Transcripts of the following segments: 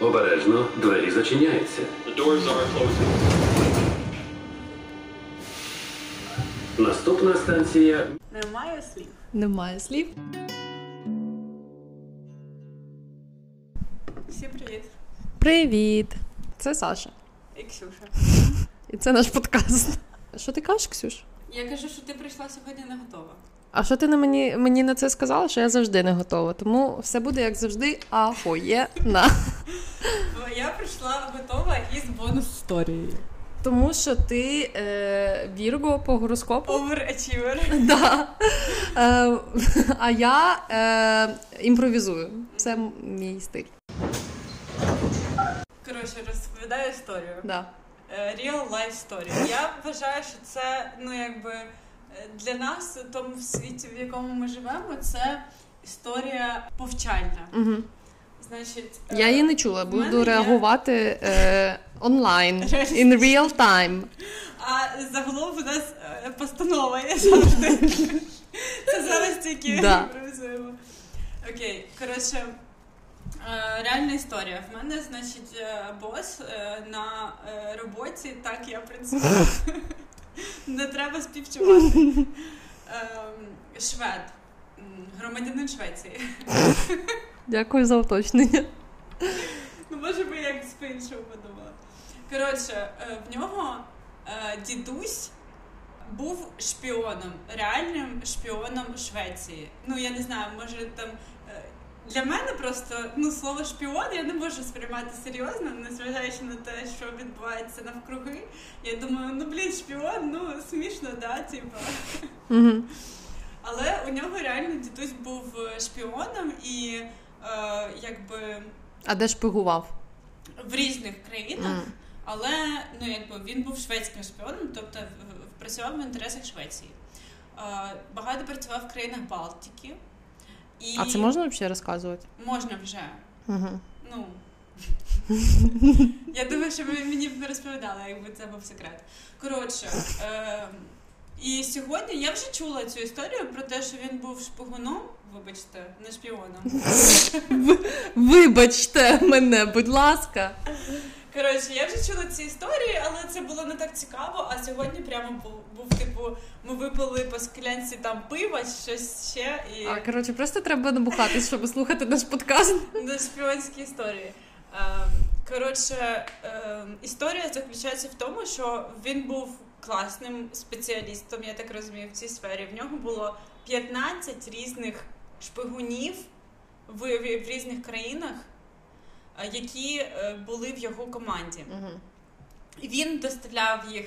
Обережно, двері зачиняються. The doors are closing. Наступна станція Немає слів. Немає слів. Всім привіт. Привіт! Це Саша. І Ксюша. І це наш подкаст. Що ти кажеш, Ксюш? Я кажу, що ти прийшла сьогодні не готова. А що ти на мені, мені на це сказала, що я завжди не готова. Тому все буде як завжди ахуєнна. Бо я прийшла готова із бонус історією. Тому що ти е, Вірго по гороскопу. Overachiever. Да. Е, а я е, імпровізую. Це мій стиль. Коротше, розповідаю історію. Да. Е, Real life story. Я вважаю, що це ну якби для нас у тому світі, в якому ми живемо, це історія повчальна. Угу. Значить, е, Я її не чула, в мене буду є- реагувати е, онлайн, in real time. А загалом у нас е, постанова є завжди. Це зараз тільки Да. імпровізуємо. Окей, коротше, е, реальна історія. В мене, значить, е, бос е, на е, роботі, так я працюю. Не треба співчувати. Ем, Швед, громадянин Швеції. Дякую за уточнення. Ну, може би як з іншого подумала. Коротше, е, в нього е, дідусь був шпіоном, реальним шпіоном Швеції. Ну, я не знаю, може там. Для мене просто ну слово шпіон я не можу сприймати серйозно, незважаючи на те, що відбувається навкруги. Я думаю, ну блін, шпіон, ну смішно, да, типа. Але у нього реально дідусь був е, шпіоном і е, якби А де шпигував? в різних країнах, М. але ну якби він був шведським шпіоном, тобто працював в інтересах Швеції. Е, Багато працював в країнах Балтики. І А це можна взагалі розказувати? можна вже. Угу. Ну я думаю, що ви мені б не розповідали, якби це був секрет. Коротше, е, і сьогодні я вже чула цю історію про те, що він був шпигуном, вибачте, не шпіоном. Вибачте мене, будь ласка. Коротше, я вже чула ці історії, але це було не так цікаво. А сьогодні прямо був, був типу, ми випили по склянці там пива, щось ще і А коротше, просто треба набухатись, щоб слухати наш подкаст. до шпіонські історії. Ем, Коротше, ем, історія заключається в тому, що він був класним спеціалістом, я так розумію, в цій сфері. В нього було 15 різних шпигунів в, різних країнах, е, які е, були в його команді. Угу. Він доставляв їх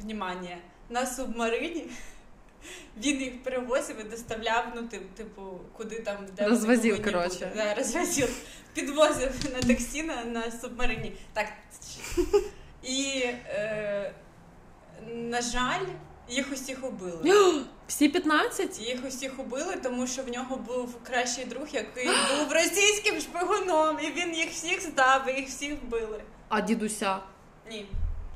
внимання на субмарині. Він їх перевозив і доставляв, ну, типу, куди там, де Розвозив, коротше. Да, розвозив. Підвозив на таксі на, на субмарині. Так. І, е, на жаль, їх усіх убили. Всі 15? Їх усіх убили, тому що в нього був кращий друг, який був російським шпигуном, і він їх всіх здав, і їх всіх вбили. А дідуся? Ні,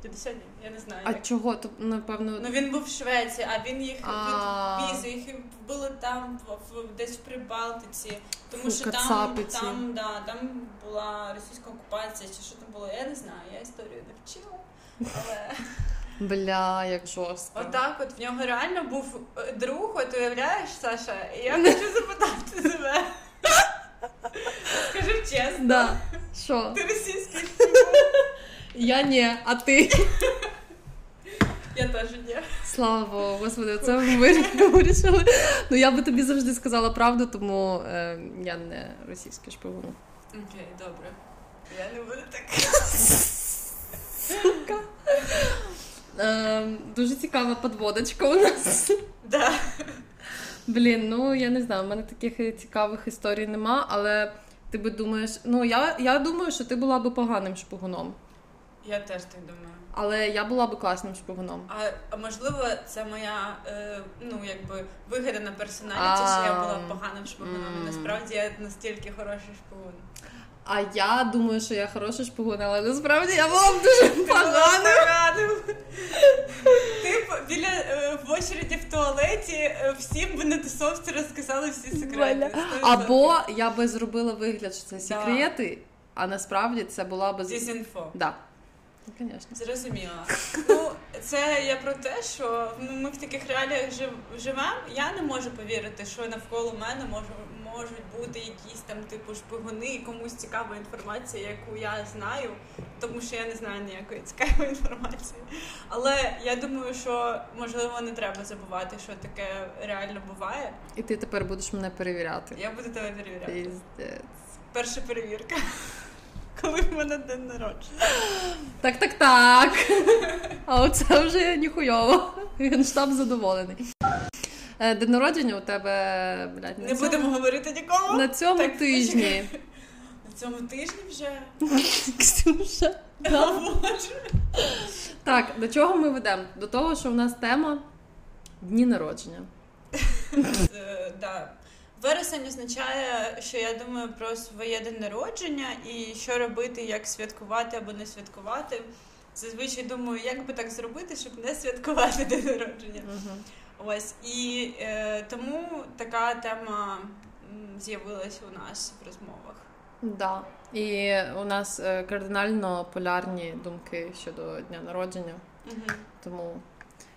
дідуся ні, я не знаю. А як. чого? То, напевно, Ну він був в Швеції, а він їх А. відвіз, їх вбили там в, в- десь в Прибалтиці, тому Фу, що там, там, да, там була російська окупація, чи що там було, я не знаю, я історію не вчила. Але бля, як жорстко. отак, от в нього реально був е, друг, от уявляєш, Саша, я хочу запитати тебе. Скажи чесно, Да. Що? ти російський? Я ні, а ти? Я теж ні. Слава Богу, господи, це ви вирішили. Ну я би тобі завжди сказала правду, тому е, я не російський шпигун. Окей, добре. Я не буду так. Е, дуже цікава подводочка у нас. Да. Блін, ну я не знаю, в мене таких цікавих історій нема, але ти би думаєш, ну я, я думаю, що ти була би поганим шпигуном. Я теж так думаю. Але я була би класним шпигуном. А, а можливо, це моя е, ну якби вигадана персоналіті, що я була А. поганим шпигуном. Насправді я настільки хороший шпигун. А я думаю, що я хороший шпигун, але насправді я була б дуже поганим. поганим. Ти біля е, в очереді в туалеті е, всім би на тусовці розказали всі секрети. Або я би зробила вигляд, що це секрети, А насправді це була би Дізінфо. Да. Ну, звісно. Зрозуміла. Ну, це я про те, що ну, ми в таких реаліях жив, живемо. Я не можу повірити, що навколо мене можу, можуть бути якісь там типу шпигуни, і комусь цікава інформація, яку я знаю, тому що я не знаю ніякої цікавої інформації. Але я думаю, що можливо не треба забувати, що таке реально буває. І ти тепер будеш мене перевіряти. Я буду тебе перевіряти. Піздець. Перша перевірка. Коли в мене день народження. Так, так, так. А оце вже ніхуйово. Генштаб задоволений. Е, День народження у тебе, блядь, на Не цьому, будемо говорити нікому. на цьому Так, тижні. На цьому тижні вже. Ксюша. Так, до чого ми ведемо? До того, що в нас тема дні народження. Е, да. Вересень означає, що я думаю про своє день народження і що робити, як святкувати або не святкувати. Зазвичай думаю, як би так зробити, щоб не святкувати день народження. Ось і е, тому така тема м, з'явилась у нас в розмовах. Да. І у нас е, кардинально полярні думки щодо дня народження. Угу. Тому,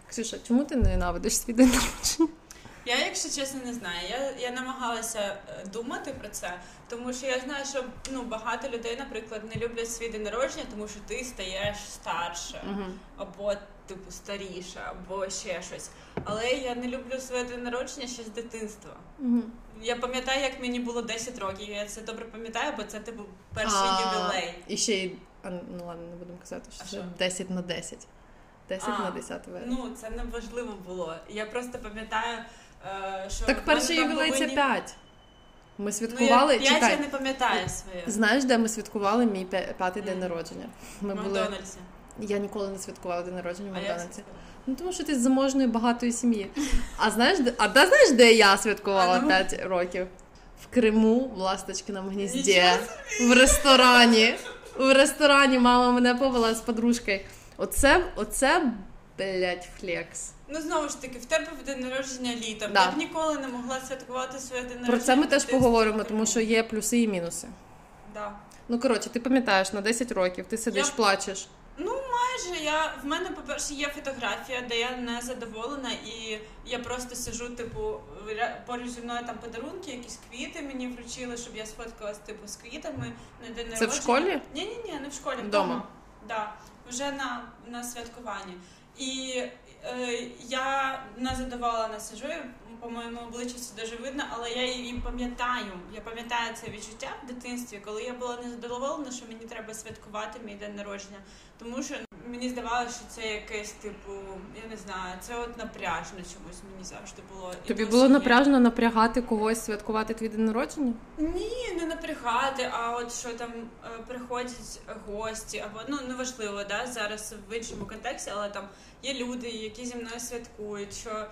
Ксюша, чому ти ненавидиш свій день народження? Я, якщо чесно, не знаю. Я, я намагалася е, думати про це, тому що я знаю, що ну багато людей, наприклад, не люблять свій день народження, тому що ти стаєш старше, Угу. або типу старіша, або ще щось. Але я не люблю своє день народження ще з дитинства. Угу. Я пам'ятаю, як мені було 10 років. Я це добре пам'ятаю, бо це типу перший ювілей. І ще й. А, ну ладно, не будемо казати, що що? 10 на 10. 10 А, на 10 вересня. Ну це не важливо було. Я просто пам'ятаю, що так перший це повинні- 5. Ми Ну, святкували. я, п'ять Чекай, я не пам'ятаю своє. знаєш, де ми святкували мій п'я- п'ятий день народження? Ми були. Я ніколи не святкувала день народження в Макдональдсі. Ну тому що ти з заможної багатої сім'ї. А знаєш, де а ти знаєш, де я святкувала ну. 5 років? В Криму, в Ласточкиному гнізді, в ресторані. В ресторані мама мене повела з подружкою. Оце, оце, блядь, flex. Ну знову ж таки, в тебе в день народження літом. Да. Я б ніколи не могла святкувати своє день народження. Про це ми теж поговоримо, тому що є плюси і мінуси. Да. Ну коротше, ти пам'ятаєш, на 10 років ти сидиш, Я- плачеш. Ну, майже я в мене, по-перше, є фотографія, де я не задоволена, і я просто сижу, типу, поруч зі мною там подарунки, якісь квіти мені вручили, щоб я сфоткалась типу з квітами на день народження. Це в школі? Ні, ні, ні, не в школі, Вдома? вдома. Да, вже на, на святкуванні. І я не задоволена сижу, і по моєму обличчю це дуже видно, але я її пам'ятаю. Я пам'ятаю це відчуття в дитинстві, коли я була незадоволена, що мені треба святкувати мій день народження. Тому що мені здавалося, що це якесь типу, я не знаю, це от напряжно чомусь мені завжди було. І Тобі було напряжно напрягати когось святкувати твій день народження? Ні, не напрягати, а от що там е, приходять гості, або ну неважливо, да, зараз в іншому контексті, але там є люди, які зі мною святкують, що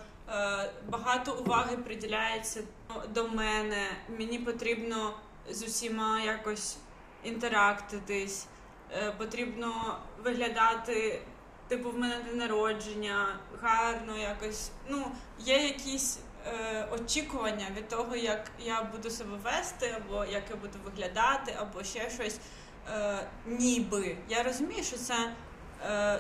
багато уваги приділяється до мене. Мені потрібно з усіма якось інтерактитись, е, потрібно виглядати. Типу, в мене день народження, гарно якось. Ну, є якісь е, очікування від того, як я буду себе вести, або як я буду виглядати, або ще щось. Е, ніби. Я розумію, що це е,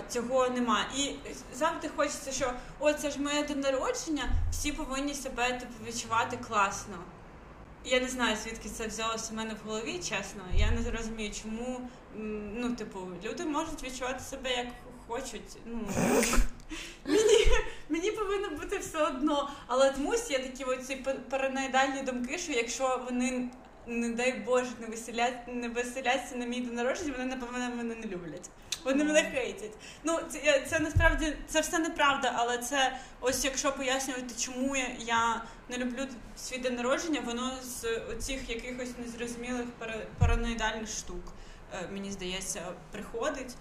цього нема. І завжди хочеться, що о, це ж моє день народження, всі повинні себе типу, відчувати класно. Я не знаю, звідки це взялося в мене в голові, чесно. Я не розумію, чому ну, типу, люди можуть відчувати себе як хочуть. Ну, мені, мені повинно бути все одно. Але чомусь є такі оці параноїдальні думки, що якщо вони, не дай Боже, не веселять, не веселяться на мій день народження, вони напевно мене не люблять. Вони мене хейтять. Ну, це, це насправді це все неправда, але це ось якщо пояснювати, чому я, не люблю свій день народження, воно з оцих якихось незрозумілих пара- параноїдальних штук, е, мені здається, приходить.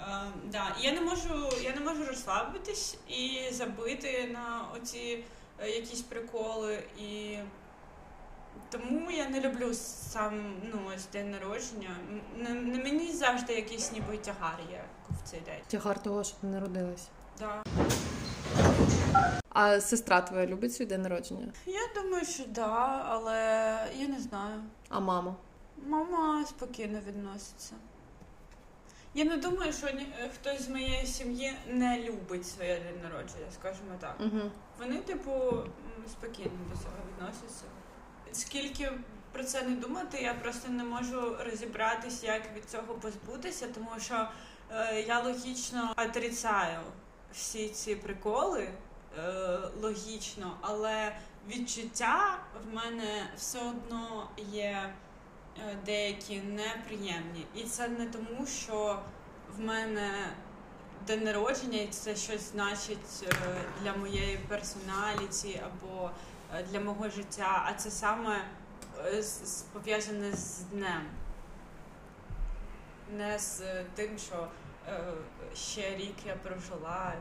Е, да. Я не можу, я не можу розслабитись і забити на оці е, якісь приколи. І тому я не люблю сам ну, ось день народження. На, на мені завжди якийсь ніби тягар є в цей день. Тягар того, що ти не родилась. Да. А сестра твоя любить свій день народження? Я думаю, що да, але я не знаю. А мама? Мама спокійно відноситься. Я не думаю, що ні- е, хтось з моєї сім'ї не любить своє день народження, скажімо так. Угу. Вони, типу, спокійно до цього відносяться. Скільки про це не думати, я просто не можу розібратись, як від цього позбутися, тому що е, я логічно отрицаю всі ці приколи е, логічно, але відчуття в мене все одно є е, деякі неприємні. І це не тому, що в мене день народження і це щось значить е, для моєї персоналіті або для мого життя, а це саме е, пов'язане з днем. Не з е, тим, що е, ще рік я прожила.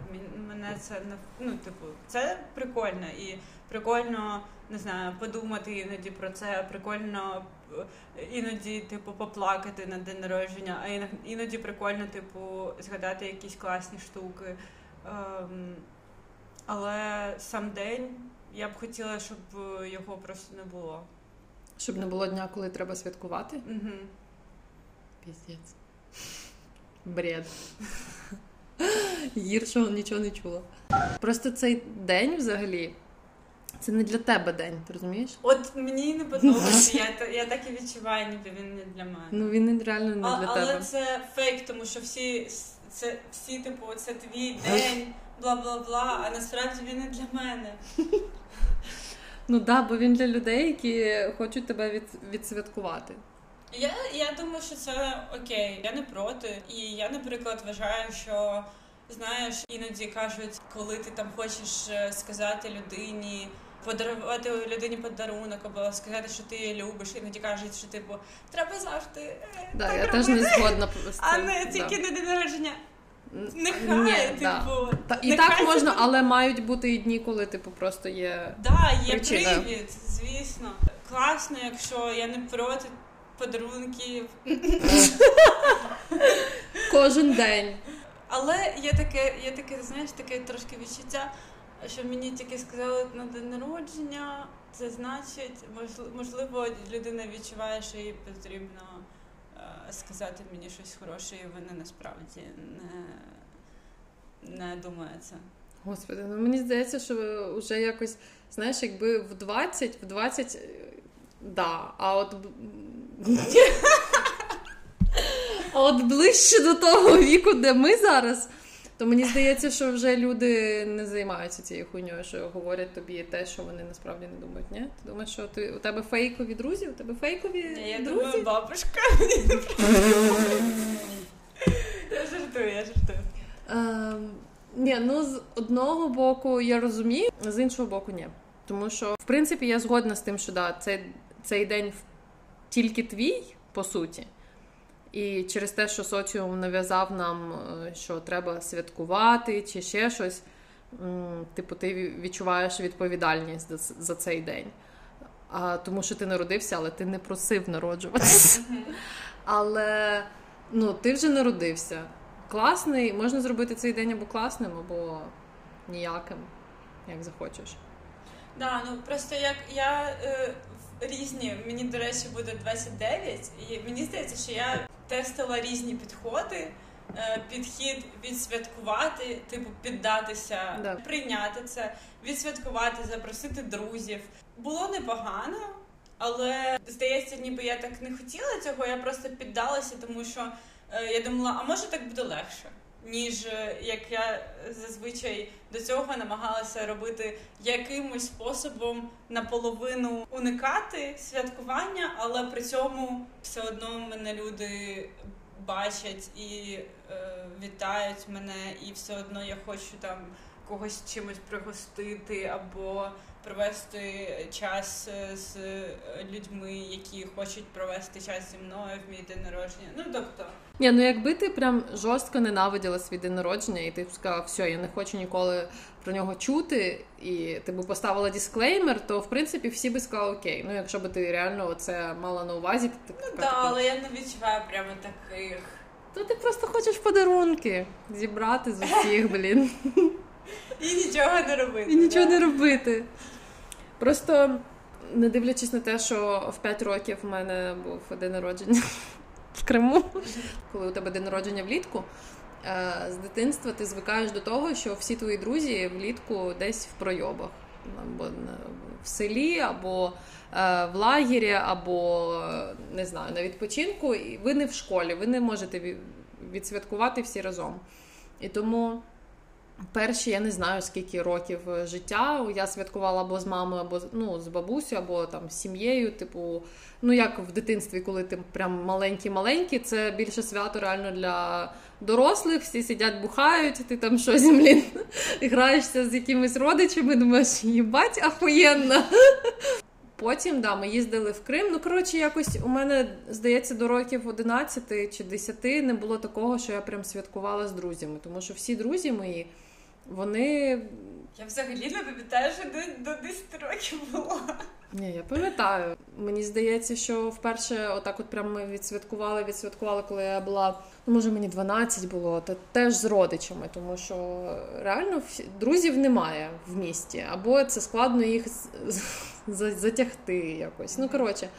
Мене це ну, типу, це прикольно і прикольно не знаю, подумати іноді про це, прикольно е, іноді, типу, поплакати на день народження, а іноді прикольно, типу, згадати якісь класні штуки. Ем, але сам день я б хотіла, щоб е, його просто не було. Щоб не було дня, коли треба святкувати. Угу. Піздець. Бред. Гіршого нічого не чула. Просто цей день взагалі. Це не для тебе день, ти розумієш? От мені не подобається, я, я так і відчуваю, ніби він не для мене. Ну він реально не А- для але тебе. це фейк, тому що всі це всі, типу, це твій день, бла бла бла. А насправді він не для мене. Ну да, бо він для людей, які хочуть тебе від, відсвяткувати. Я, я думаю, що це окей, я не проти. І я, наприклад, вважаю, що знаєш, іноді кажуть, коли ти там хочеш е, сказати людині. Подарувати людині подарунок або сказати, що ти її любиш, іноді кажуть, що типу треба завжди е, Да, так я теж не згодна а не да. тільки на день народження. Нехай, Ні, типу, да. Та, і нехай так можна, буде- але мають бути і дні, коли типу просто є. Да, є Причина. привід, звісно. Класно, якщо я не проти подарунків. Кожен день. Але є таке, є таке, знаєш, таке трошки відчуття, що мені тільки сказали на день народження. Це значить, можли- можливо, людина відчуває, що їй потрібно е, сказати мені щось хороше, і вони насправді не, не думає це. Господи, ну мені здається, що вже якось, знаєш, якби в 20, в 20, е, да, а от. А от ближче до того віку, де ми зараз, то мені здається, що вже люди не займаються цією хуйньою, що говорять тобі те, що вони насправді не думають. Ні? Ти думаєш, що ти у тебе фейкові друзі? У тебе фейкові Я друзі? думаю, бабушка. Я жартую, я жартую. Ем, ні, ну з одного боку я розумію, з іншого боку, ні. Тому що, в принципі, я згодна з тим, що да, цей, цей день тільки твій, по суті. І через те, що соціум нав'язав нам, е, що треба святкувати чи ще щось, типу, ти відчуваєш відповідальність за, цей день. А, тому що ти народився, але ти не просив народжуватися. Але ну, ти вже народився. Класний, можна зробити цей день або класним, або ніяким, як захочеш. Да, ну просто як я е, різні, мені до речі буде 29, і мені здається, що я тестила різні підходи. Е, Підхід відсвяткувати, типу піддатися, Да. прийняти це, відсвяткувати, запросити друзів. Було непогано, але здається, ніби я так не хотіла цього. Я просто піддалася, тому що е, я думала, а може так буде легше, ніж е, як я зазвичай до цього намагалася робити якимось способом наполовину уникати святкування, але при цьому все одно мене люди бачать і е, вітають мене, і все одно я хочу там когось чимось пригостити або провести час е, з е, людьми, які хочуть провести час зі мною в мій день народження. Ну тобто. Ні, ну якби ти прям жорстко ненавиділа свій день народження, і ти б сказала, все, я не хочу ніколи про нього чути, і ти б поставила дисклеймер, то в принципі всі би сказали окей. Ну, якщо би ти реально це мала на увазі, то ти Ну така, да, типу, але я не відчуваю прямо таких. то ти просто хочеш подарунки зібрати з усіх, блін. І нічого не робити. І нічого да. не робити. Просто не дивлячись на те, що в 5 років в мене був день народження Криму, коли у тебе день народження влітку. е, З дитинства ти звикаєш до того, що всі твої друзі влітку десь в пройобах, або в селі, або е, в лагері, або е, не знаю, на відпочинку. І ви не в школі, ви не можете відсвяткувати всі разом. І тому перші, я не знаю скільки років е, життя. Я святкувала або з мамою, або ну, з бабусею, або там з сім'єю. Типу, ну як в дитинстві, коли ти прям маленький-маленький, це більше свято реально для дорослих. Всі сидять, бухають, ти там щось, блін, граєшся з якимись родичами, думаєш, їбать, ахуєнно. Потім да, ми їздили в Крим. Ну, коротше, якось у мене, здається, до років 11 чи 10 не було такого, що я прям святкувала з друзями. Тому що всі друзі мої, вони. Я взагалі не пам'ятаю, що до, до 10 років було. Ні, я пам'ятаю. Мені здається, що вперше отак от прям ми відсвяткували, відсвяткували, коли я була, ну може мені 12 було, та теж з родичами, тому що реально друзів немає в місті, або це складно їх затягти якось. Ну коротше.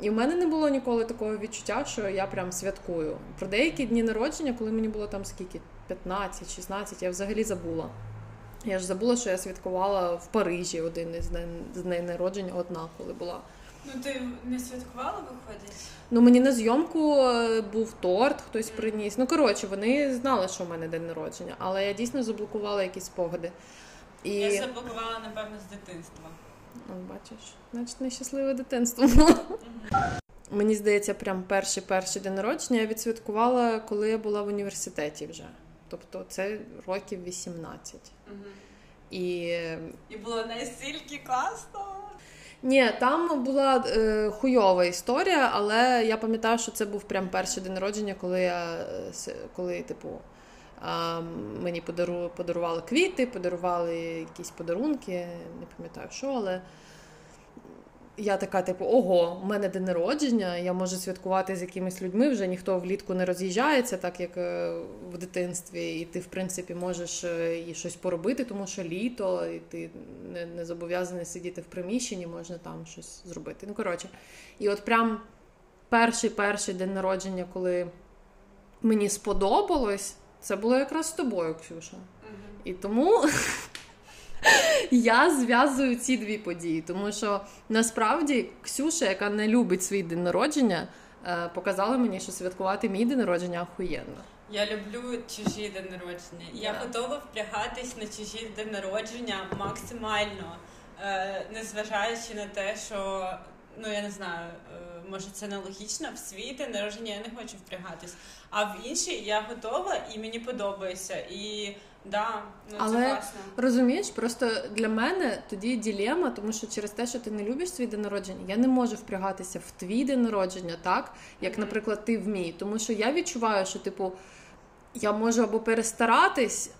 І в мене не було ніколи такого відчуття, що я прям святкую. Про деякі дні народження, коли мені було там скільки 15-16, я взагалі забула. Я ж забула, що я святкувала в Парижі один із днів днів народження, одна, коли була. Ну ти не святкувала, виходить? Ну мені на зйомку е, був торт, хтось приніс. Ну коротше, вони знали, що в мене день народження, але я дійсно заблокувала якісь спогади. І Я заблокувала, напевно, з дитинства. Ну, бачиш, значить нещасливе дитинство було. Мені здається, прям перший перший день народження я відсвяткувала, коли я була в університеті вже. Тобто це років 18. Угу. І І було настільки класно. Ні, там була е, хуйова історія, але я пам'ятаю, що це був прям перший день народження, коли я е, коли, типу, мені подару, подарували квіти, подарували якісь подарунки, не пам'ятаю що, але я така, типу, ого, у мене день народження, я можу святкувати з якимись людьми, вже ніхто влітку не роз'їжджається, так як е, в дитинстві, і ти, в принципі, можеш е, і щось поробити, тому що літо, і ти не, не зобов'язаний сидіти в приміщенні, можна там щось зробити. Ну, коротше, і от прям перший перший день народження, коли мені сподобалось, це було якраз з тобою, Ксюша. І тому я зв'язую ці дві події, тому що насправді Ксюша, яка не любить свій день народження, е, показала мені, що святкувати мій день народження охуєнно. Я люблю чужі день народження. Я готова впрягатись на чужі день народження максимально, е, незважаючи на те, що ну я не знаю, е, може це нелогічно. В свій день народження я не хочу впрягатись, а в інший я готова і мені подобається. І да, ну Але- це класно. Розумієш, просто для мене тоді ділема, тому що через те, що ти не любиш свій день народження, я не можу впрягатися в твій день народження, так як, Мгм. наприклад, ти в мій. Тому що я відчуваю, що типу я можу або перестаратись.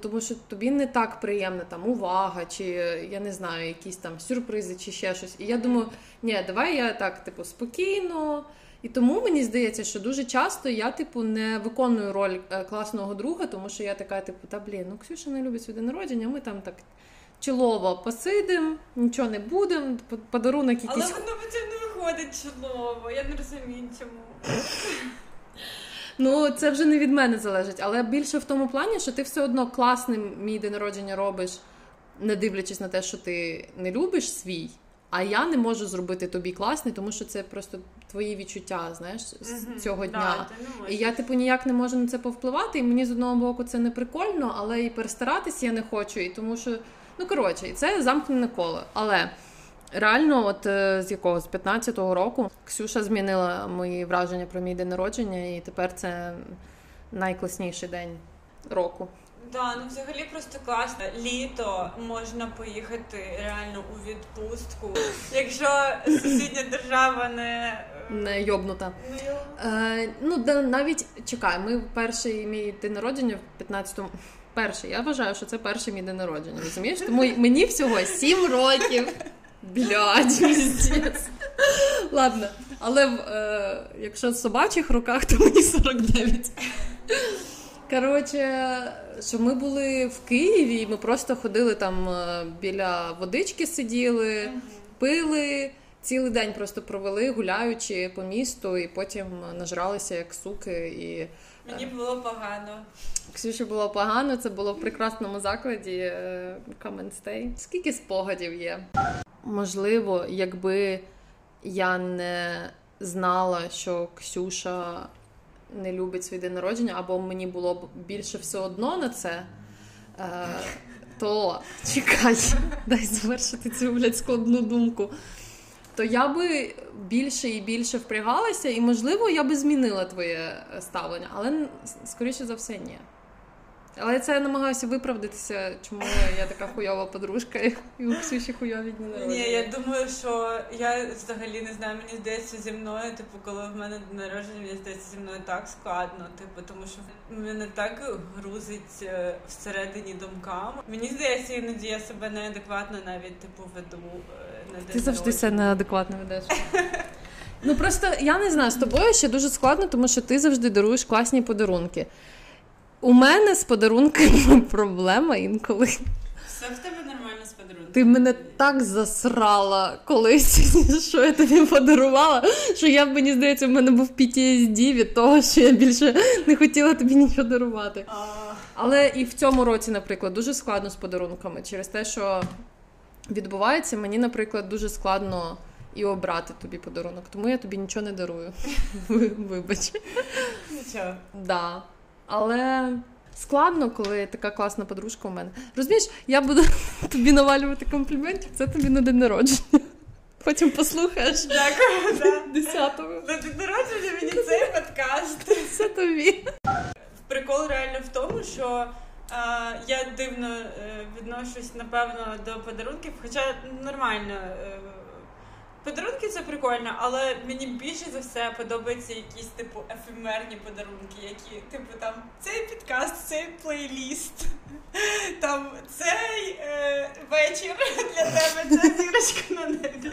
Тому що тобі не так приємна там увага, чи е, я не знаю, якісь там сюрпризи, чи ще щось. І я думаю, ні, давай я так, типу, спокійно. І тому мені здається, що дуже часто я, типу, не виконую роль е, класного друга, тому що я така, типу, та блін, ну Ксюша не любить свій день народження, ми там так чолово посидимо, нічого не будемо, подарунок Але воно цьому не виходить чудово. Я не розумію чому. Ну, це вже не від мене залежить, але більше в тому плані, що ти все одно класним мій день народження робиш, не дивлячись на те, що ти не любиш свій. А я не можу зробити тобі класний, тому що це просто твої відчуття, знаєш, з Мгм. цього дня. не І я, типу, ніяк не можу на це повпливати, і мені з одного боку це не прикольно, але і перестаратись я не хочу, і тому що, ну коротше, і це замкнене коло. Але реально, от е, з якого з 15-го року Ксюша змінила мої враження про мій день народження, і тепер це найкласніший день року. Да, ну взагалі просто класно. Літо можна поїхати реально у відпустку. Якщо сусідня держава не, е, Не йобнута. не Е, ну, да, навіть чекай, ми перший мій день народження в 15-му. Перший, я вважаю, що це перший мій день народження, розумієш? Тому мені всього 7 років. Блядь, піздець. Ладно, але е, якщо в собачих руках, то мені 49. Коротше, що ми були в Києві, і ми просто ходили там е, біля водички сиділи, пили. Цілий день просто провели, гуляючи по місту, і потім нажралися як суки. І Мені було погано. Ксюші було погано, це було в прекрасному закладі е, Come and Stay. Скільки спогадів є? Можливо, якби я не знала, що Ксюша не любить свій день народження, або мені було б більше все одно на це, е, то чекай, дай завершити цю блядь, складну думку. То я би більше і більше впрягалася, і можливо я би змінила твоє ставлення, але скоріше за все, ні. Але це я намагаюся виправдатися, чому я така хуйова подружка, і у Ксюші хуйові дні. Ні, я думаю, що я взагалі не знаю, мені здається зі мною, типу, коли в мене день народження, мені здається зі мною так складно, типу, тому що мене так грузить е, всередині думками. Мені здається, іноді я себе неадекватно навіть типу веду е, Ти завжди все неадекватно ведеш. Ну просто я не знаю, з тобою ще дуже складно, тому що ти завжди даруєш класні подарунки. У мене з подарунками проблема інколи. Все в тебе нормально з подарунком. Ти мене так засрала колись, що я тобі подарувала, що я мені здається, в мене був PTSD від того, що я більше не хотіла тобі нічого дарувати. Але і в цьому році, наприклад, дуже складно з подарунками через те, що відбувається, мені, наприклад, дуже складно і обрати тобі подарунок, тому я тобі нічого не дарую. Ви- Вибач. нічого. Да. Але складно, коли така класна подружка у мене. Розумієш, я буду тобі навалювати компліментів, це тобі на день народження. Потім послухаєш Дякую, да. 10-го. На день народження мені цей подкаст. Це тобі. Прикол реально в тому, що я дивно е, відношусь, напевно, до подарунків, хоча нормально. Е, подарунки це прикольно, але мені більше за все подобаються якісь типу ефемерні подарунки, які, типу, там цей підкаст, цей плейліст, там цей е, вечір для тебе, ця зірочка на небі.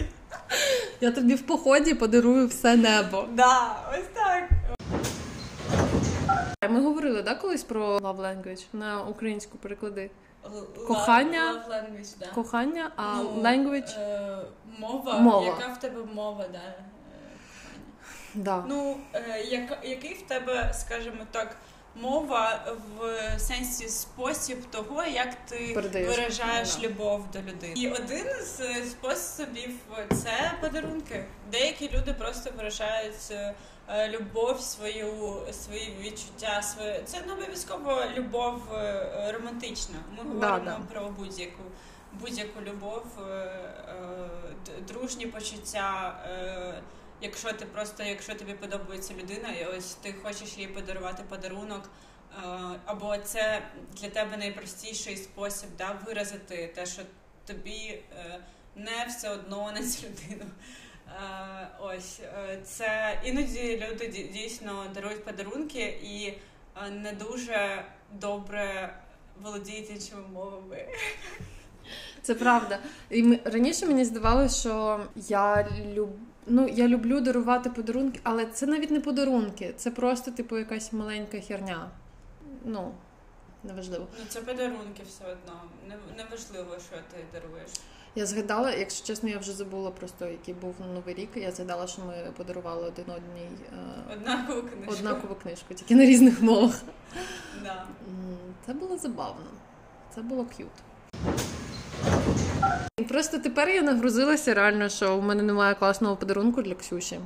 Я тобі в поході подарую все небо. Да, ось. Ми говорили да, колись про love language на українську переклади. Л- Кохання. love language, да. Кохання, а Ну, language. Е, мова, Мова. яка в тебе мова, да, е. Да. Ну, е, яка, який в тебе, скажімо так, мова в сенсі спосіб того, як ти Передаєш. виражаєш Да. любов до людини. І один з е, способів це подарунки. Деякі люди просто виражають е, любов, свою, свої відчуття, своє. Це не обов'язково любов е, романтична. Ми говоримо да. про будь-яку. Будь-яку любов, е, е, дружні почуття, е, якщо ти просто, якщо тобі подобається людина, і ось ти хочеш їй подарувати подарунок, е, або це для тебе найпростіший спосіб да, виразити те, що тобі е, не все одно на цю людину. Е, Ось е, це іноді люди дійсно дарують подарунки і е, не дуже добре володіють іншими мовами. Це правда. І раніше мені здавалося, що я люб... ну, я люблю дарувати подарунки, але це навіть не подарунки, це просто, типу, якась маленька херня. Ну, неважливо. Ну це подарунки все одно. Не- Неважливо, що ти даруєш. Я згадала, якщо чесно, я вже забула просто, який був новий рік. Я згадала, що ми подарували один одній е, Однакову книжку. однакову книжку, тільки на різних мовах. Да. Це було забавно. Це було к'ют. Просто тепер я нагрузилася реально, що в мене немає класного подарунку для Ксюші.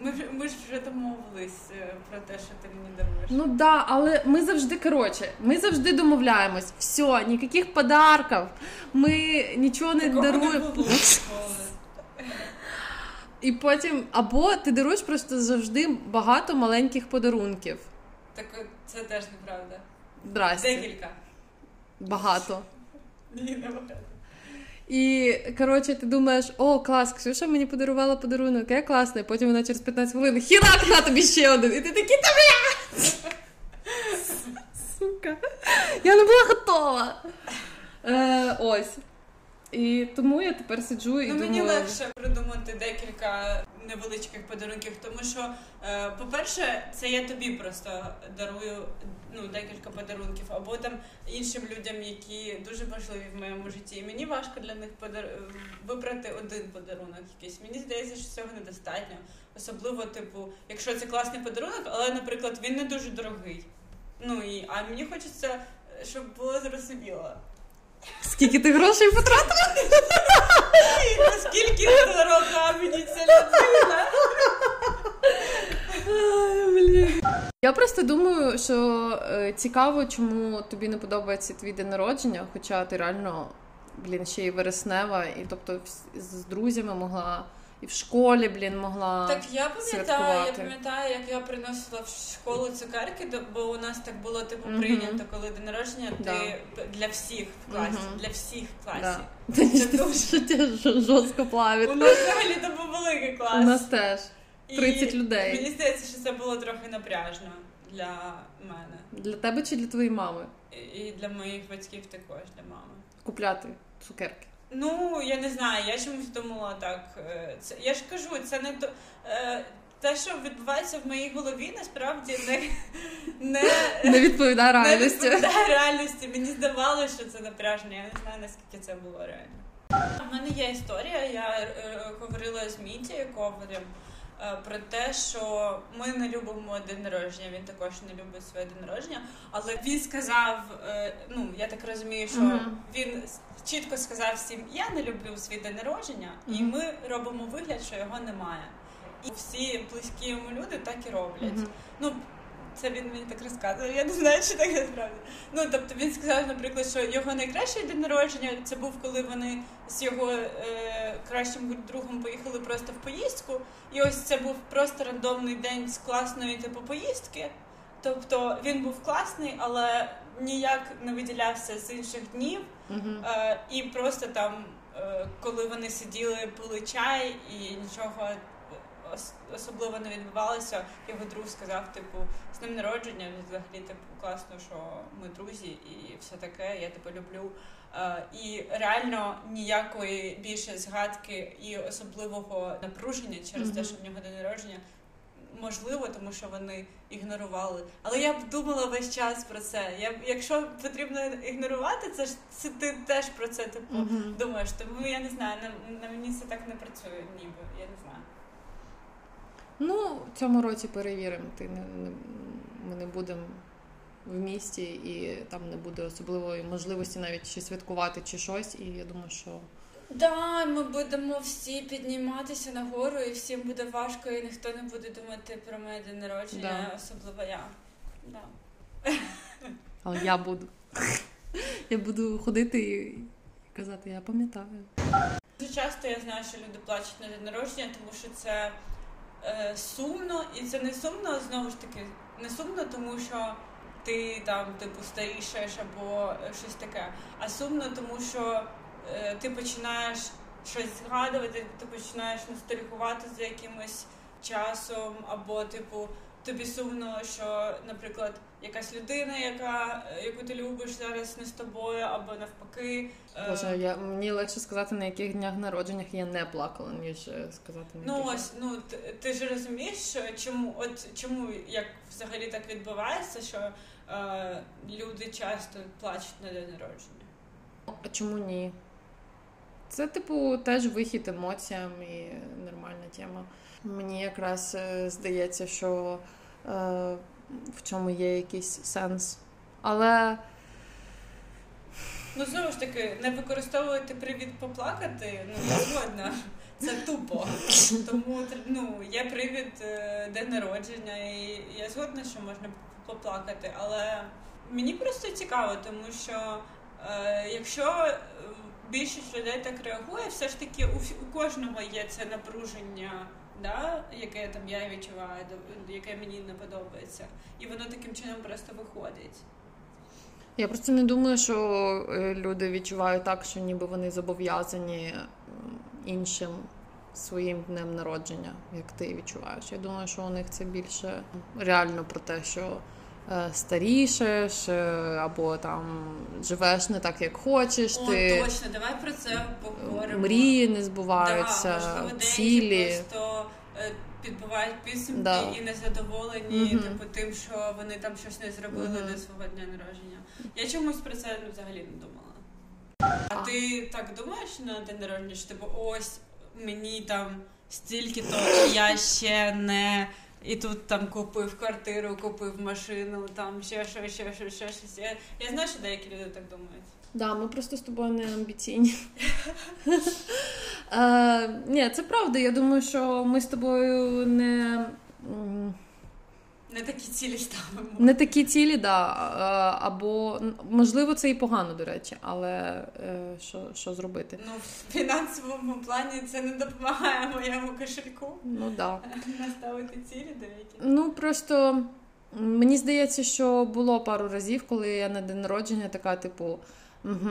Ми, ж- ми ж вже домовились е, про те, що ти мені даруєш. Ну да, але ми завжди коротше, ми завжди домовляємось. Все, ніяких подарків. Ми нічого не Такого даруємо. не було. І потім, або ти даруєш просто завжди багато маленьких подарунків. Так це теж неправда. Здрасте. Декілька. Багато. Ні, не багато. І коротше, ти думаєш, о, клас, Ксюша мені подарувала подарунок, я класний. Потім вона через 15 хвилин хірак на тобі ще один. І ти такий, та! Сука. Я не була готова. Е, ось. І тому я тепер сиджу і Ну думаю. мені легше придумати декілька невеличких подарунків, тому що, е, по-перше, це я тобі просто дарую ну, декілька подарунків, або там іншим людям, які дуже важливі в моєму житті. І мені важко для них подар... вибрати один подарунок якийсь. Мені здається, що цього недостатньо. Особливо, типу, якщо це класний подарунок, але, наприклад, він не дуже дорогий. Ну і а мені хочеться, щоб було зрозуміло. Скільки ти грошей потратила? Наскільки дорога мені ця людина? Я просто думаю, що е, цікаво, чому тобі не подобається твій день народження, хоча ти реально, блін, ще й вереснева, і тобто вс- з друзями могла і в школі, блін, могла. Так я пам'ятаю, я пам'ятаю, як я приносила в школу цукерки, бо у нас так було типу прийнято, коли день народження, Да. ти для всіх в класі, Мгм. для всіх в класі. Да. Це дуже- жорстко плавить. У нас взагалі то був великий клас. У нас теж. І людей. Мені здається, що це було трохи напряжно для мене. Для тебе чи для твоєї мами? І для моїх батьків також, для мами. Купляти цукерки. Ну, я не знаю, я чомусь думала так. е, Це, я ж кажу, це не то. Е, те, що відбувається в моїй голові, насправді не, не, Не відповідає не відповідає реальності. Мені здавалося, що це напряжно. Я не знаю, наскільки це було реально. У мене є історія. Я е, говорила з Міті Ковалем е, про те, що ми не любимо день народження. Він також не любить своє день народження. Але він сказав: е, ну я так розумію, що Мгм. він чітко сказав всім: я не люблю свій день народження, і ми робимо вигляд, що його немає. І всі близькі йому люди так і роблять. Мгм. Ну, це він мені так розказує. Я не знаю, чи так насправді. Ну тобто він сказав, наприклад, що його найкращий день народження це був, коли вони з його е, кращим другом поїхали просто в поїздку. І ось це був просто рандомний день з класної типу поїздки. Тобто він був класний, але ніяк не виділявся з інших днів. Мгм. Е, і просто там, е, коли вони сиділи, пили чай і нічого особливо не відбувалося, його друг сказав, типу, з ним народження, взагалі, типу, класно, що ми друзі і все таке, я тебе люблю. Е, і реально ніякої більше згадки і особливого напруження через те, що в нього день народження. Можливо, тому що вони ігнорували. Але я б думала весь час про це. Я якщо потрібно ігнорувати, це ж це ти теж про це типу Мгм. думаєш. Тому я не знаю, на, на мені це так не працює, ніби я не знаю. Ну, в цьому році перевіримо. Ти не, не, ми не будемо в місті і там не буде особливої можливості навіть чи святкувати, чи щось. І я думаю, що Да, ми будемо всі підніматися нагору, і всім буде важко, і ніхто не буде думати про моє день народження, Да. особливо я. Да. але я буду. Я буду ходити і казати, я пам'ятаю. Дуже часто я знаю, що люди плачуть на день народження, тому що це е, сумно, і це не сумно знову ж таки, не сумно, тому що ти там типу старішаєш або щось таке, а сумно, тому що е, ти починаєш щось згадувати, ти починаєш ностальгувати за якимось часом, або типу. Тобі сумно, що, наприклад, якась людина, яка яку ти любиш зараз не з тобою, або навпаки. е, Боже, я мені легше сказати, на яких днях народженнях я не плакала, ніж е, сказати на Ну яких. ось, ну ти, ти ж розумієш, що чому, от чому як взагалі так відбувається, що е, люди часто плачуть на день народження. А чому ні? Це, типу, теж вихід емоціям і нормальна тема. Мені якраз е, здається, що е, в цьому є якийсь сенс. Але Ну знову ж таки, не використовувати привід поплакати, ну згодна. Це тупо. Тому ну, є привід е, день народження, і я згодна, що можна поплакати. Але мені просто цікаво, тому що е, якщо е, більшість людей так реагує, все ж таки у, у кожного є це напруження, да, яке там я відчуваю, яке мені не подобається. І воно таким чином просто виходить. я просто не думаю, що е, люди відчувають так, що ніби вони зобов'язані іншим своїм днем народження, як ти відчуваєш. Я думаю, що у них це більше реально про те, що е, старішеш, е, або там живеш не так, як хочеш. О, ти точно, давай про це поговоримо. мрії не Да, збуваються, можливо, цілі. просто е, підбивають підсумки Да. і незадоволені, Мгм. типу, тим, що вони там щось не зробили Мгм. до свого дня народження. Я чомусь про це ну, взагалі не думала. А А. ти так думаєш на день народження, що типу, ось мені там стільки то я ще не. І тут там купив квартиру, купив машину, там ще що, ще що, ще щось. Я, я знаю, що деякі люди так думають. Да, ми просто з тобою не амбіційні. Е, Ні, це правда. Я думаю, що ми з тобою не. Не такі цілі ставимо. Не такі цілі, да. е, Або можливо, це і погано, до речі, але е, що, що зробити? Ну, в фінансовому плані це не допомагає моєму кошельку Ну да. наставити цілі деякі. Ну просто мені здається, що було пару разів, коли я на день народження така, типу, угу,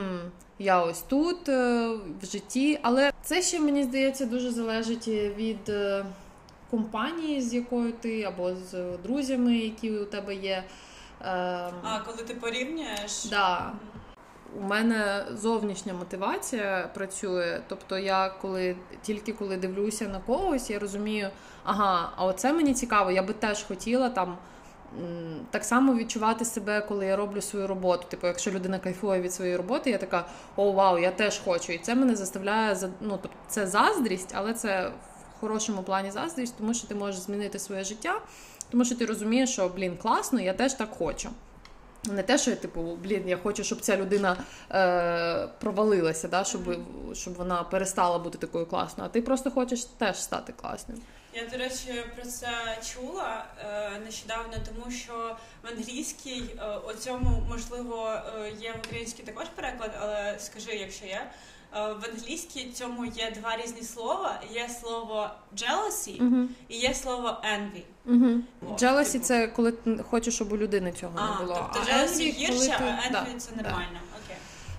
я ось тут е, в житті. Але це ще мені здається дуже залежить від е, компанії, з якою ти, або з друзями, які у тебе є. Е, А коли ти порівнюєш, да. У мене зовнішня мотивація працює. Тобто, я коли тільки коли дивлюся на когось, я розумію, ага, а оце мені цікаво, я би теж хотіла там. Так само відчувати себе, коли я роблю свою роботу. Типу, якщо людина кайфує від своєї роботи, я така о, вау, я теж хочу. І це мене заставляє за- ну, тобто це заздрість, але це хорошому плані заздрість, тому що ти можеш змінити своє життя, тому що ти розумієш, що блін, класно, я теж так хочу. Не те, що я типу, блін, я хочу, щоб ця людина е, провалилася, да, щоб, щоб вона перестала бути такою класною. А ти просто хочеш теж стати класним. Я, до речі, про це чула е, нещодавно, тому що в англійській е, у цьому можливо е, є в українській також переклад, але скажи, якщо є. Е, в англійській цьому є два різні слова. Є слово jealousy Угу. і є слово envy. Uh-huh. О, Jealousy типу. це коли ти хочеш, щоб у людини цього А, не було. тобто а jealousy envy, гірше, а да, envy це нормально. Окей.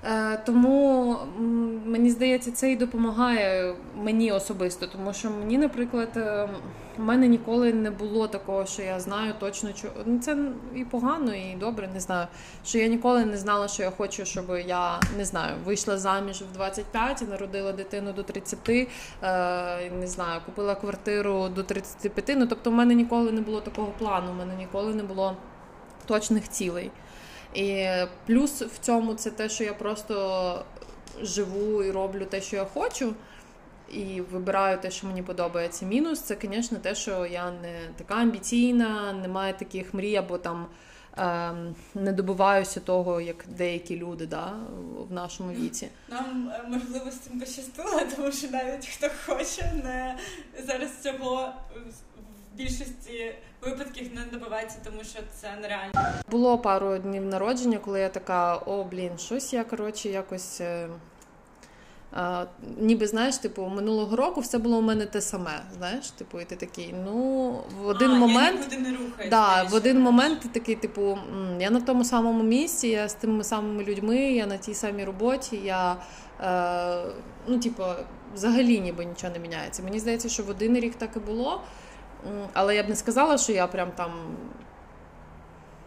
Е, тому мені здається, це і допомагає мені особисто, тому що мені, наприклад, е, в мене ніколи не було такого, що я знаю точно, ну це і погано, і добре, не знаю. Що я ніколи не знала, що я хочу, щоб я не знаю, вийшла заміж в 25 і народила дитину до 30, е, не знаю, купила квартиру до 35. Ну тобто, в мене ніколи не було такого плану, в мене ніколи не було точних цілей. І плюс в цьому це те, що я просто живу і роблю те, що я хочу, і вибираю те, що мені подобається. Мінус це, звісно, те, що я не така амбіційна, не маю таких мрій, або там ем, не добиваюся того, як деякі люди да, в нашому віці. Нам е, можливо з цим пощастило, тому що навіть хто хоче, не зараз цього більшості випадків не добивається, тому що це нереально. Було пару днів народження, коли я така: о, блін, щось я коротше якось. Е, е, ніби знаєш, типу, минулого року все було у мене те саме. Знаєш, типу, і ти такий, ну, в один а, момент. нікуди не рухаюсь. Да, в один я момент ти такий, типу, я на тому самому місці, я з тими самими людьми, я на тій самій роботі, я е, ну, типу, взагалі ніби нічого не міняється. Мені здається, що в один рік так і було. Але я б не сказала, що я прям там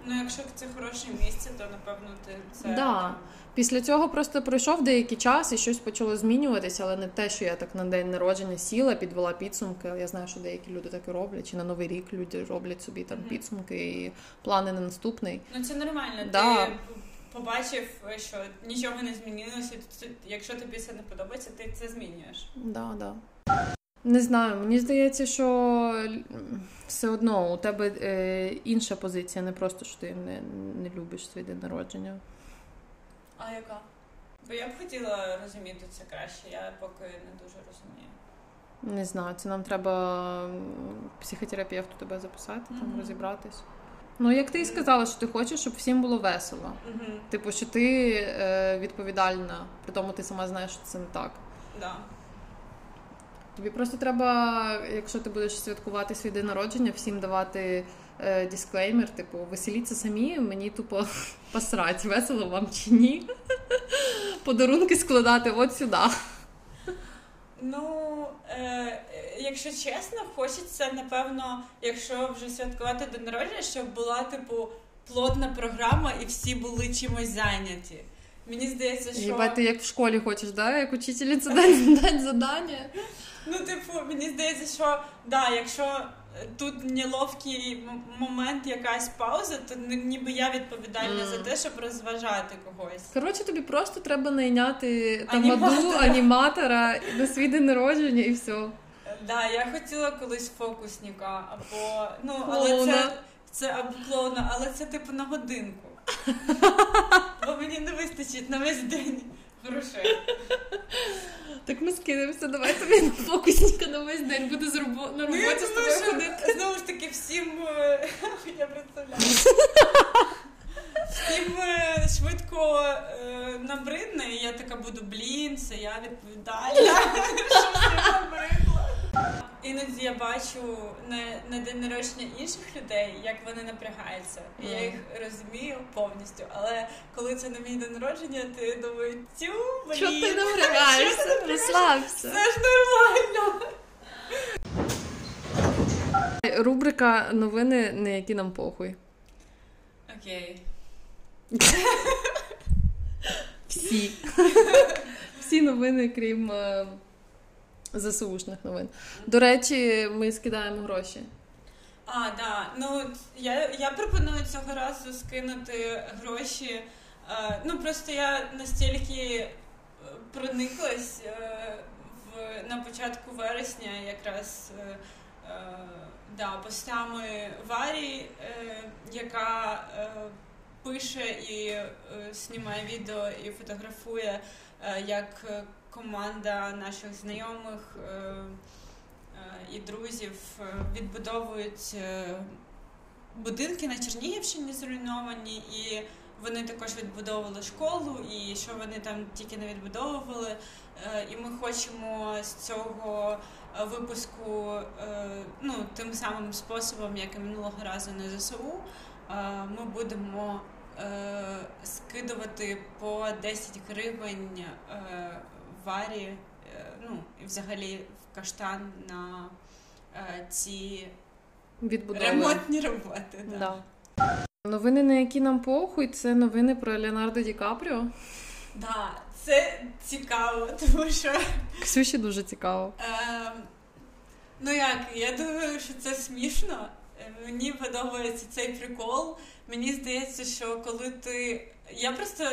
Ну, якщо це хороше місце, то напевно ти це Да. Після цього просто пройшов деякий час і щось почало змінюватися, але не те, що я так на день народження сіла, підвела підсумки. Я знаю, що деякі люди так і роблять, чи на новий рік люди роблять собі там підсумки і плани на наступний. Ну це нормально. Да. Ти побачив, що нічого не змінилося. Якщо тобі це не подобається, ти це змінюєш. Да, да. Не знаю, мені здається, що все одно у тебе е, інша позиція, не просто що ти не, не любиш свій день народження. А яка? Бо я б хотіла розуміти це краще, я поки не дуже розумію. Не знаю, це нам треба психотерапевту тебе записати, там Мгм. розібратись. Ну, як ти і сказала, що ти хочеш, щоб всім було весело. Угу. Типу, що ти е, відповідальна, при тому ти сама знаєш, що це не так. Да. Тобі просто треба, якщо ти будеш святкувати свій день народження, всім давати е, дисклеймер, типу, веселіться самі, мені тупо посрать, весело вам чи ні. Подарунки складати от сюди. Ну, е, якщо чесно, хочеться, напевно, якщо вже святкувати день народження, щоб була, типу, плотна програма і всі були чимось зайняті. Мені здається, що Єбать, ти як в школі хочеш, да? Як учительниця дать, дать задання. ну, типу, мені здається, що да, якщо е, тут неловкий момент, якась пауза, то ні- ніби я відповідальна Мгм. за те, щоб розважати когось. Коротше, тобі просто треба найняти тамаду, Аніматора. аніматора на свій день народження і все. Да, я хотіла колись фокусника, або ну, але це, це або клоуна, але це типу на годинку. Бо мені не вистачить на весь день грошей. Так ми скинемося, давай тобі на фокусника на весь день буде з робо- на Ну, я роботі з думаю, тобою що ходити. знову ж таки всім е, я представляю. Всім е, швидко е, набридне, і я така буду, блін, це я відповідальна. Що бачу на, на день народження інших людей, як вони напрягаються. І я їх розумію повністю. Але коли це на мій день народження, ти думаєш, тю, блін, Чого ти напрягаєшся? Розслабся. Все ж нормально. Рубрика новини, на які нам похуй. Окей. Всі. Всі новини, крім е, ЗСУшних новин. До речі, ми скидаємо гроші. А, да. Ну я, я пропоную цього разу скинути гроші. Е, ну просто я настільки е, прониклась е, в, на початку вересня якраз е, е, да, постами Варі, е, яка пише і знімає відео і фотографує, як команда наших знайомих. Е, е, і друзів е, відбудовують будинки на Чернігівщині зруйновані, і вони також відбудовували школу, і що вони там тільки не відбудовували. І ми хочемо з цього випуску, ну, тим самим способом, як і минулого разу на ЗСУ, ми будемо скидувати по 10 гривень варі, е, ну, і взагалі в каштан на е, ці Відбудови. ремонтні роботи. Да. Да. Новини, на які нам похуй, це новини про Леонардо Ді Капріо. Да, це цікаво, тому що Ксюші дуже цікаво. Ем, ну як, я думаю, що це смішно. Е, Мені подобається цей прикол. Мені здається, що коли ти. Я просто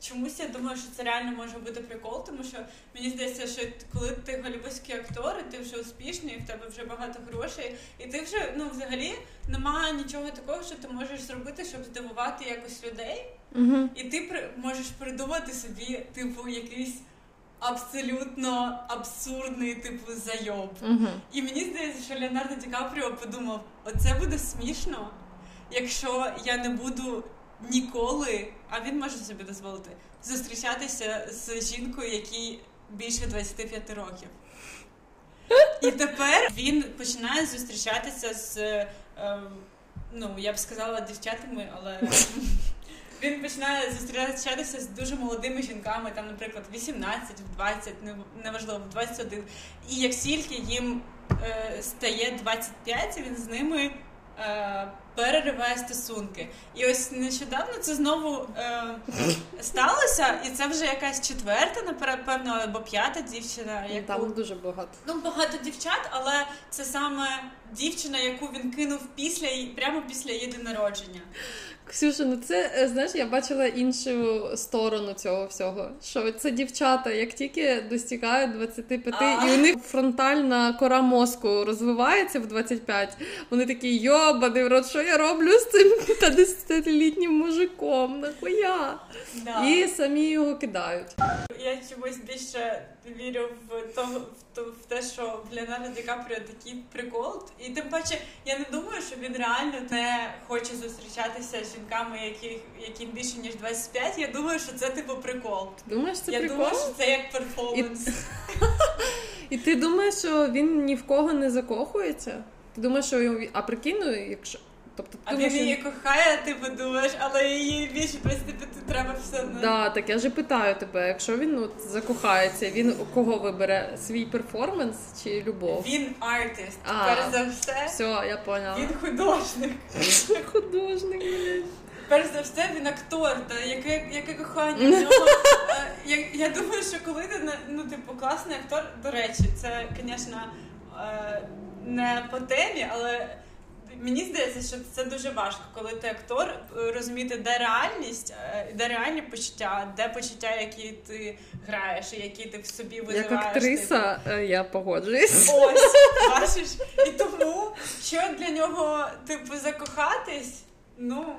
чомусь я думаю, що це реально може бути прикол, тому що мені здається, що коли ти голівудський актор, і ти вже успішний, і в тебе вже багато грошей, і ти вже ну взагалі немає нічого такого, що ти можеш зробити, щоб здивувати якось людей. Угу. І ти при- можеш придумати собі, типу, якийсь абсолютно абсурдний, типу, зайоб. Угу. І мені здається, що Леонардо Ді Капріо подумав: оце буде смішно, якщо я не буду ніколи, а він може собі дозволити, зустрічатися з жінкою, якій більше 25 років. І тепер він починає зустрічатися з, е, ну, я б сказала, дівчатами, але він починає зустрічатися з дуже молодими жінками, там, наприклад, 18, в 20, неважливо, в 21. І як тільки їм е, стає 25, він з ними е, перериває стосунки. І ось нещодавно це знову е, сталося, і це вже якась четверта, напевно, або п'ята дівчина, яку Там дуже багато. Ну, багато дівчат, але це саме дівчина, яку він кинув після прямо після її народження. Ксюша, ну це е, знаєш, я бачила іншу сторону цього всього. Що це дівчата, як тільки достигають 25, А. і у них фронтальна кора мозку розвивається в 25, вони такі йобаний рот, що я роблю з цим 50-літнім мужиком? Нахуя? Да. І самі його кидають. Я чомусь більше вірю в то, в, то, в те, що в Леонардо Ді Капріо такий прикол. І тим паче, я не думаю, що він реально не хоче зустрічатися з жінками, яких, яким більше ніж 25. Я думаю, що це типу прикол. Думаєш, це я прикол? думаю, що це як перформанс. І ти думаєш, що він ні в кого не закохується? Ти думаєш, що його... А прикинь, ну, якщо. Тобто, ти А думаєш, він її кохає, ти подумаєш, але її більше 25 треба все одно. Да, так я же питаю тебе, якщо він от, закохається, він кого вибере свій перформанс чи любов? Він артист, А. перш за все. Все, я поняла. Він художник. художник, блядь. перш за все він актор, та яке, яке кохання в нього. Я, я думаю, що коли ти ну, типу, класний актор, до речі, це, звісно, е, не по темі, але. Мені здається, що це дуже важко, коли ти актор е, розуміти, де реальність, е, де реальні почуття, де почуття, які ти граєш, які ти в собі визиваєш. Як актриса, е, я погоджуюсь. Типу. Ось, бачиш? І тому, що для нього, типу, закохатись, ну.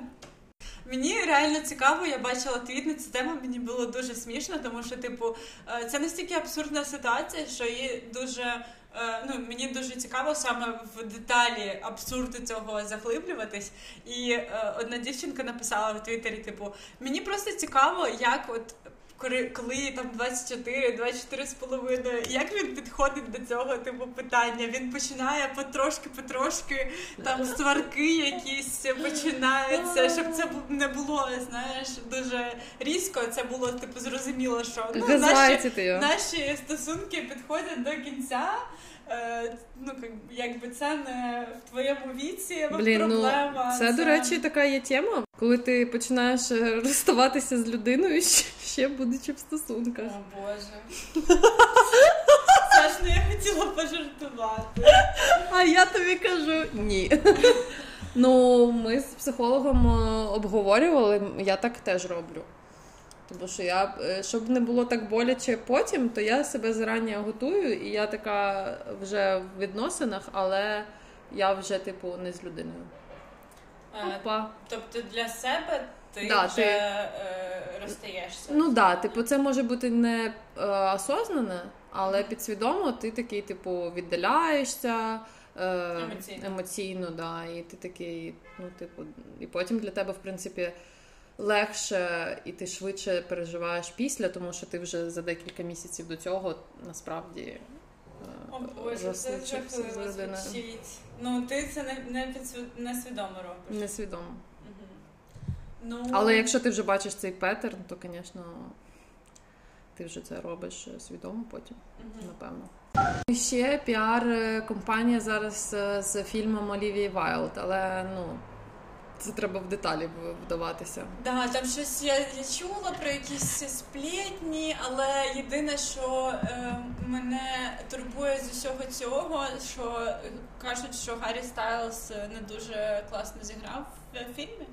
Мені реально цікаво, я бачила твіт на цю тему, мені було дуже смішно, тому що, типу, це настільки абсурдна ситуація, що її дуже. Е, Ну, мені дуже цікаво саме в деталі абсурду цього заглиблюватись. І е, одна дівчинка написала в Твіттері, типу, мені просто цікаво, як от коли, коли там 24, 24 з половиною, як він підходить до цього типу питання? Він починає потрошки, потрошки там сварки якісь починаються, щоб це не було, знаєш, дуже різко. Це було типу зрозуміло, що ну, наші, наші стосунки підходять до кінця. Е, ну, як- якби це не в твоєму віці Блін, ну проблема. це, до речі, така є тема, коли ти починаєш е, розставатися з людиною, ще- будучи в стосунках. О Боже. Це ж не я хотіла пожартувати. А я тобі кажу ні. Ну, ми з психологом е, обговорювали, я так теж роблю. Тому що я, е, щоб не було так боляче потім, то я себе зарані готую, і я така вже в відносинах, але я вже, типу, не з людиною. Е, Опа. Тобто для себе ти Да, вже ти- е, розстаєшся. Ну так, да, типу, це може бути не осознане, але підсвідомо ти такий, типу, віддаляєшся. Емоційно. емоційно, да, і ти такий, ну, типу, і потім для тебе, в принципі, легше і ти швидше переживаєш після, тому що ти вже за декілька місяців до цього насправді е, О Боже, це жахливо звучить. Ну, ти це не, не, підсвід... не свідомо робиш. Несвідомо. Мгм. Ну, Але якщо ти вже бачиш цей pattern, то, звісно, ти вже це робиш е, свідомо потім. Мгм. напевно. І ще піар-кампанія зараз е, з фільмом Олівії Вайлд, але ну це треба в деталі вдаватися. Да, там щось я, я чула про якісь сплетни, але єдине, що е, мене турбує з усього цього, що е, кажуть, що Гаррі Стайлз е, не дуже класно зіграв в фільмі.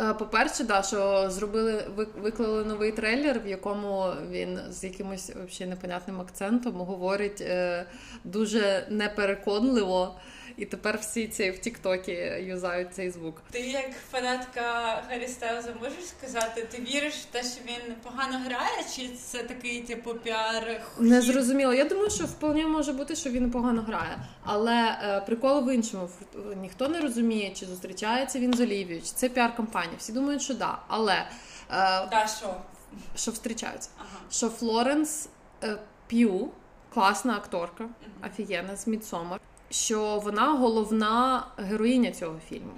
Е, По-перше, да, що зробили виклали новий трейлер, в якому він з якимось взагалі непонятним акцентом говорить е, дуже непереконливо. І тепер всі ці в Тіктокі юзають цей звук. Ти як фанатка Гаррі Стайлза можеш сказати, ти віриш в те, що він погано грає, чи це такий типу піар? Не зрозуміло. Я думаю, що вполне може бути, що він погано грає. Але е, прикол в іншому. Ніхто не розуміє, чи зустрічається він з Олівією, чи це піар-кампанія. Всі думають, що да. Але е, Да, що? що зустрічаються? Ага. Що Флоренс е, П'ю, класна акторка, офігенна з Midsommar, що вона головна героїня цього фільму.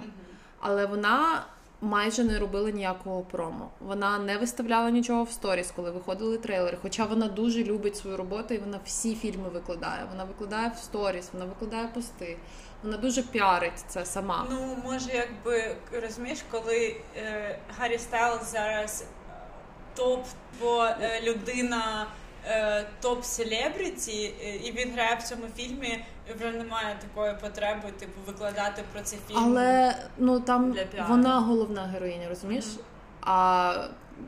Але вона майже не робила ніякого промо. Вона не виставляла нічого в сторіс, коли виходили трейлери. Хоча вона дуже любить свою роботу і вона всі фільми викладає. Вона викладає в сторіс, вона викладає пости. Вона дуже піарить це сама. Ну, може, якби розумієш, коли е, Гаррі Стайлз зараз е, топ, бо е, людина е, топ селебріті, е, і він грає в цьому фільмі, вже немає такої потреби, типу, викладати про цей фільм. Але ну там Для піару. вона головна героїня, розумієш? А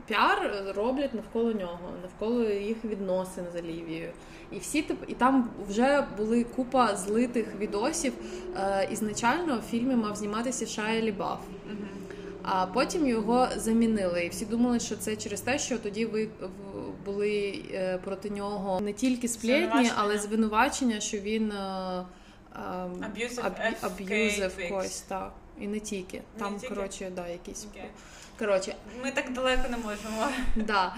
піар роблять навколо нього, навколо їх відносин з Олівією. І всі і там вже були купа злитих відосів. Е, изначально в фільмі мав зніматися Шая Лабаф. Мгм. А потім його замінили, і всі думали, що це через те, що тоді ви були е, проти нього не тільки сплетни, але звинувачення, що він е, ем, аб'юзив когось, так. І не тільки. Там, тільки? коротше, да, якісь. Окей. Коротше, Ми так далеко не можемо. да.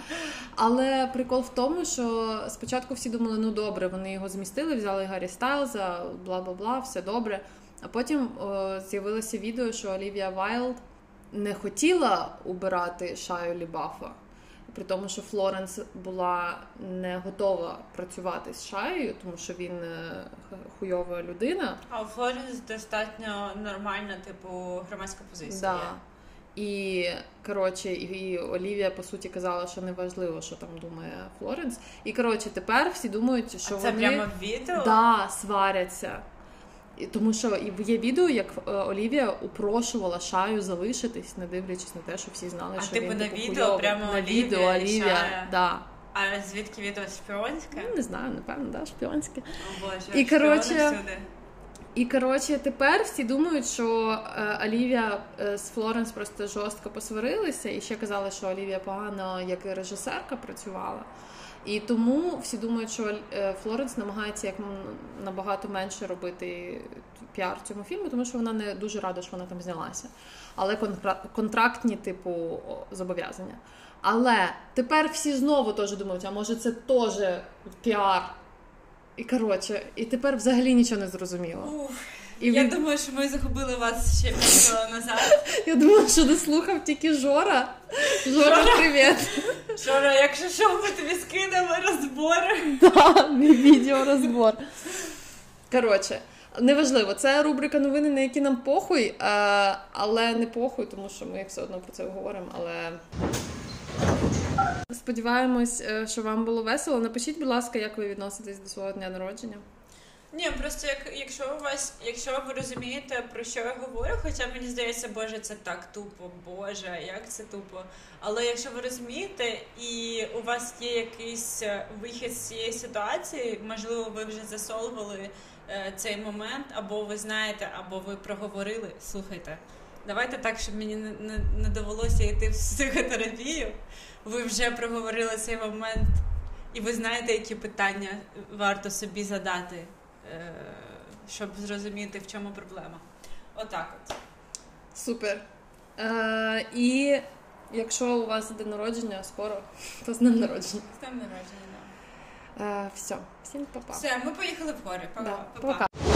Але прикол в тому, що спочатку всі думали, ну добре, вони його змістили, взяли Гаррі Стайлза, бла бла бла, все добре. А потім о, з'явилося відео, що Олівія Вайлд не хотіла убирати Шаю ЛаБафа. При тому, що Флоренс була не готова працювати з Шаєю, тому що він е, хуйова людина. А у Флоренс достатньо нормальна, типу, громадська позиція. Да. І коротше, і Олівія по суті казала, що неважливо, що там думає Флоренс. І коротше, тепер всі думають, що А це вони прямо відео? да, сваряться. Тому що є відео, як е, Олівія упрошувала Шаю залишитись, не дивлячись на те, що всі знали, А що типу він на типу, відео прямо на Олівія відео Олівія, Шая? да. А звідки відео шпіонське? Ну, не знаю, напевно, да, шпіонське. О боже, І, коротше. І коротше, тепер всі думають, що е, Олівія е, з Флоренс просто жорстко посварилися, і ще казали, що Олівія погано як режисерка працювала. І тому всі думають, що е, Флоренс намагається як набагато менше робити піар цьому фільму, тому що вона не дуже рада, що вона там знялася. Але контра- контрактні, типу, зобов'язання. Але тепер всі знову теж думають, а може це теж піар. І коротше, і тепер взагалі нічого не зрозуміло. Уф. І Я він- думаю, що ми загубили вас ще півроку назад. Я думала, що дослухав тільки Жора. Жора, привіт. Жора, якщо що, ми тобі скинемо розбори. Да, мій відеорозбор. Коротше, неважливо, це рубрика новини, на які нам похуй, е, але не похуй, тому що ми все одно про це говоримо. Але сподіваємось, е, що вам було весело. Напишіть, будь ласка, як ви відноситесь до свого дня народження. Ні, просто як, якщо у вас, якщо ви розумієте, про що я говорю, хоча мені здається, боже, це так тупо, боже, як це тупо. Але якщо ви розумієте, і у вас є якийсь е, вихід з цієї ситуації, можливо, ви вже засолвили е, цей момент, або ви знаєте, або ви проговорили. Слухайте, давайте так, щоб мені не, не, не довелося йти в психотерапію. Ви вже проговорили цей момент, і ви знаєте, які питання варто собі задати, щоб зрозуміти, в чому проблема. Отак от. Супер. Е, і якщо у вас день народження скоро, то з днем народження. З днем народження, да. Е, все, всім па-па. Все, ми поїхали в гори. Па- Да, па-па.